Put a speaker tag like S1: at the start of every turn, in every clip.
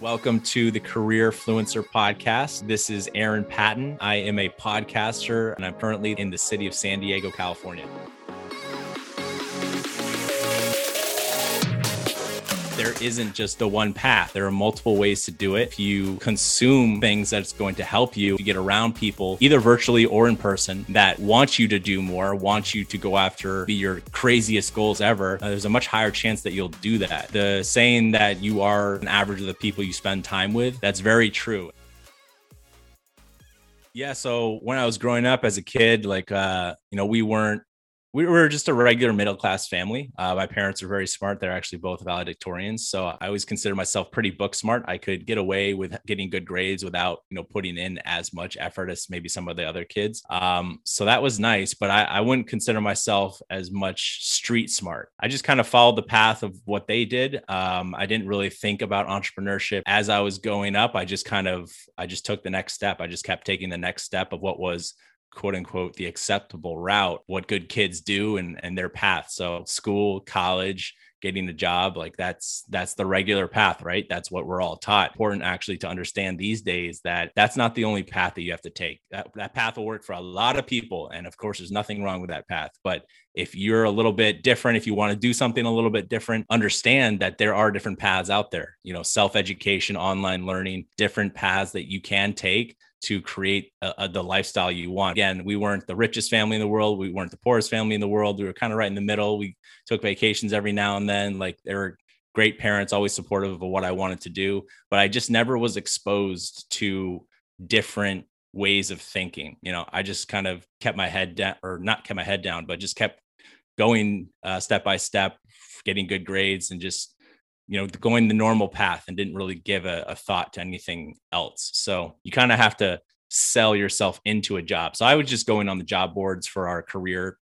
S1: Welcome to the Career Fluencer Podcast. This is Aaron Patton. I am a podcaster and I'm currently in the city of San Diego, California. There isn't just the one path. There are multiple ways to do it. If you consume things that's going to help you, get around people, either virtually or in person, that want you to do more, want you to go after your craziest goals ever, uh, there's a much higher chance that you'll do that. The saying that you are an average of the people you spend time with, that's very true. Yeah, so when I was growing up as a kid, like uh, you know, we weren't we were just a regular middle class family. Uh, my parents are very smart. They're actually both valedictorians. So I always consider myself pretty book smart. I could get away with getting good grades without, you know, putting in as much effort as maybe some of the other kids. Um, so that was nice, but I, I wouldn't consider myself as much street smart. I just kind of followed the path of what they did. Um, I didn't really think about entrepreneurship as I was going up. I just kind of, I just took the next step. I just kept taking the next step of what was quote unquote the acceptable route what good kids do and and their path. So school college getting a job like that's that's the regular path right? That's what we're all taught. Important actually to understand these days that that's not the only path that you have to take. That, that path will work for a lot of people and of course there's nothing wrong with that path. But if you're a little bit different if you want to do something a little bit different understand that there are different paths out there. You know self education online learning different paths that you can take to create a, a, the lifestyle you want. Again, we weren't the richest family in the world. We weren't the poorest family in the world. We were kind of right in the middle. We took vacations every now and then. Like they were great parents, always supportive of what I wanted to do. But I just never was exposed to different ways of thinking. You know, I just kind of kept my head down, or not kept my head down, but just kept going uh, step by step, getting good grades, and just you know going the normal path and didn't really give a, a thought to anything else. So you kind of have to sell yourself into a job. So i was just going on the job boards for our career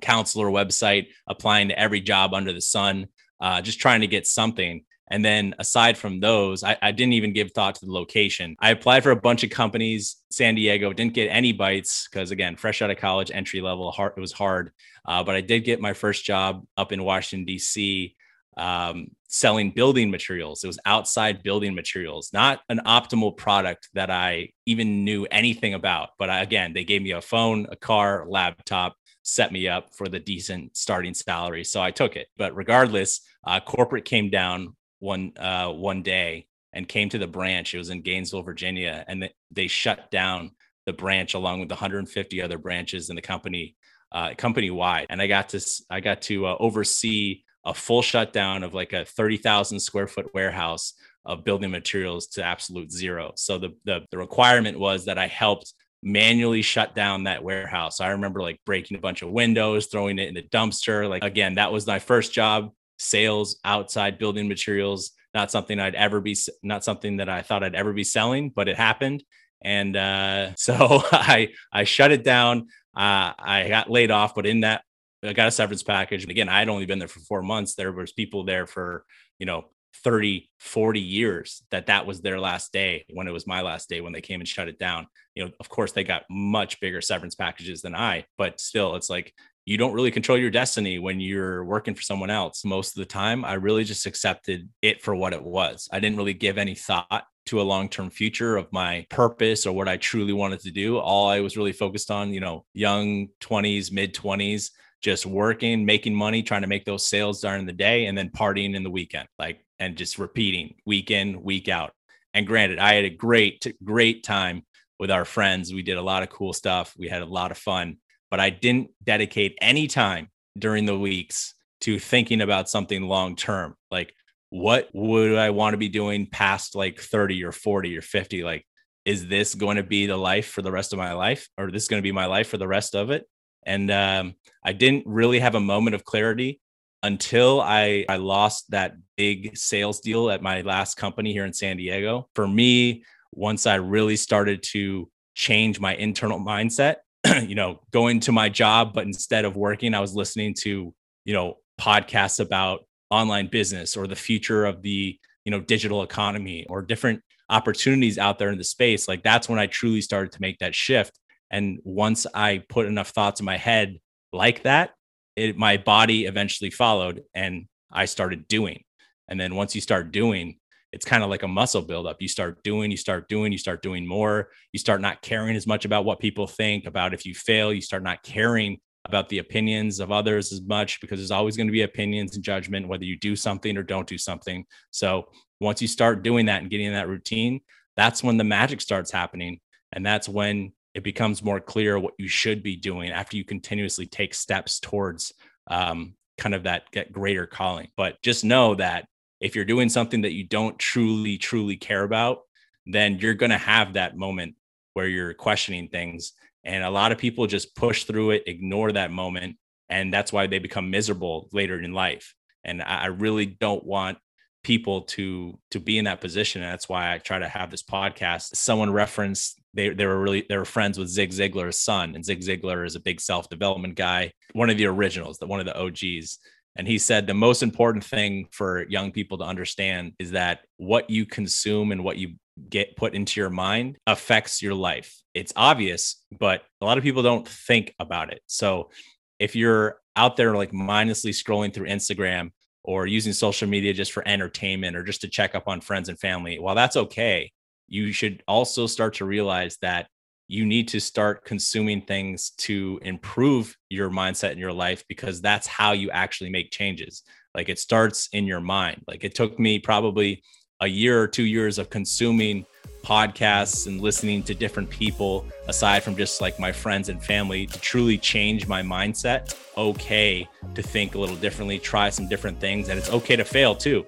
S1: counselor website applying to every job under the sun uh, just trying to get something. And then aside from those I, I didn't even give thought to the location. I applied for a bunch of companies san diego didn't get any bites because again fresh out of college entry level hard, it was hard. Uh, but i did get my first job up in washington d.c um, selling building materials. It was outside building materials, not an optimal product that I even knew anything about. But I, again, they gave me a phone, a car, laptop, set me up for the decent starting salary. So I took it. But regardless, uh, corporate came down one uh, one day and came to the branch. It was in Gainesville, Virginia, and they shut down the branch along with 150 other branches in the company, uh, company wide. And I got to I got to uh, oversee a full shutdown of like a 30,000 square foot warehouse of building materials to absolute zero. So the, the, the requirement was that I helped manually shut down that warehouse. I remember like breaking a bunch of windows, throwing it in the dumpster. Like again, that was my first job, sales outside building materials. Not something I'd ever be, not something that I thought I'd ever be selling, but it happened. And uh, so I I shut it down. Uh, I got laid off, but in that I got a severance package. And again, I had only been there for four months. There was people there for, you know, 30, 40 years that that was their last day when it was my last day when they came and shut it down. You know, of course, they got much bigger severance packages than I, but still, it's like you don't really control your destiny when you're working for someone else. Most of the time, I really just accepted it for what it was. I didn't really give any thought to a long-term future of my purpose or what I truly wanted to do. All I was really focused on, you know, young 20s, mid 20s, just working, making money, trying to make those sales during the day, and then partying in the weekend, like and just repeating week in, week out. And granted, I had a great, great time with our friends. We did a lot of cool stuff. We had a lot of fun, but I didn't dedicate any time during the weeks to thinking about something long term. Like, what would I want to be doing past like 30 or 40 or 50? Like, is this going to be the life for the rest of my life? Or this is going to be my life for the rest of it? And um, I didn't really have a moment of clarity until I, I lost that big sales deal at my last company here in San Diego. For me, once I really started to change my internal mindset, you know, going to my job, but instead of working, I was listening to, you know, podcasts about online business or the future of the, you know, digital economy or different opportunities out there in the space. Like that's when I truly started to make that shift. And once I put enough thoughts in my head like that, it, my body eventually followed and I started doing. And then once you start doing, it's kind of like a muscle buildup. You start doing, you start doing, you start doing more. You start not caring as much about what people think about if you fail. You start not caring about the opinions of others as much because there's always going to be opinions and judgment whether you do something or don't do something. So once you start doing that and getting in that routine, that's when the magic starts happening. And that's when it becomes more clear what you should be doing after you continuously take steps towards um, kind of that get greater calling. But just know that if you're doing something that you don't truly, truly care about, then you're going to have that moment where you're questioning things. And a lot of people just push through it, ignore that moment. And that's why they become miserable later in life. And I really don't want people to to be in that position. And that's why I try to have this podcast. Someone referenced they they were really they were friends with Zig Ziglar's son, and Zig Ziglar is a big self development guy, one of the originals, that one of the OGs. And he said the most important thing for young people to understand is that what you consume and what you get put into your mind affects your life. It's obvious, but a lot of people don't think about it. So if you're out there like mindlessly scrolling through Instagram or using social media just for entertainment or just to check up on friends and family, while that's okay, you should also start to realize that you need to start consuming things to improve your mindset in your life because that's how you actually make changes. Like it starts in your mind. Like it took me probably a year or two years of consuming podcasts and listening to different people aside from just like my friends and family to truly change my mindset okay to think a little differently try some different things and it's okay to fail too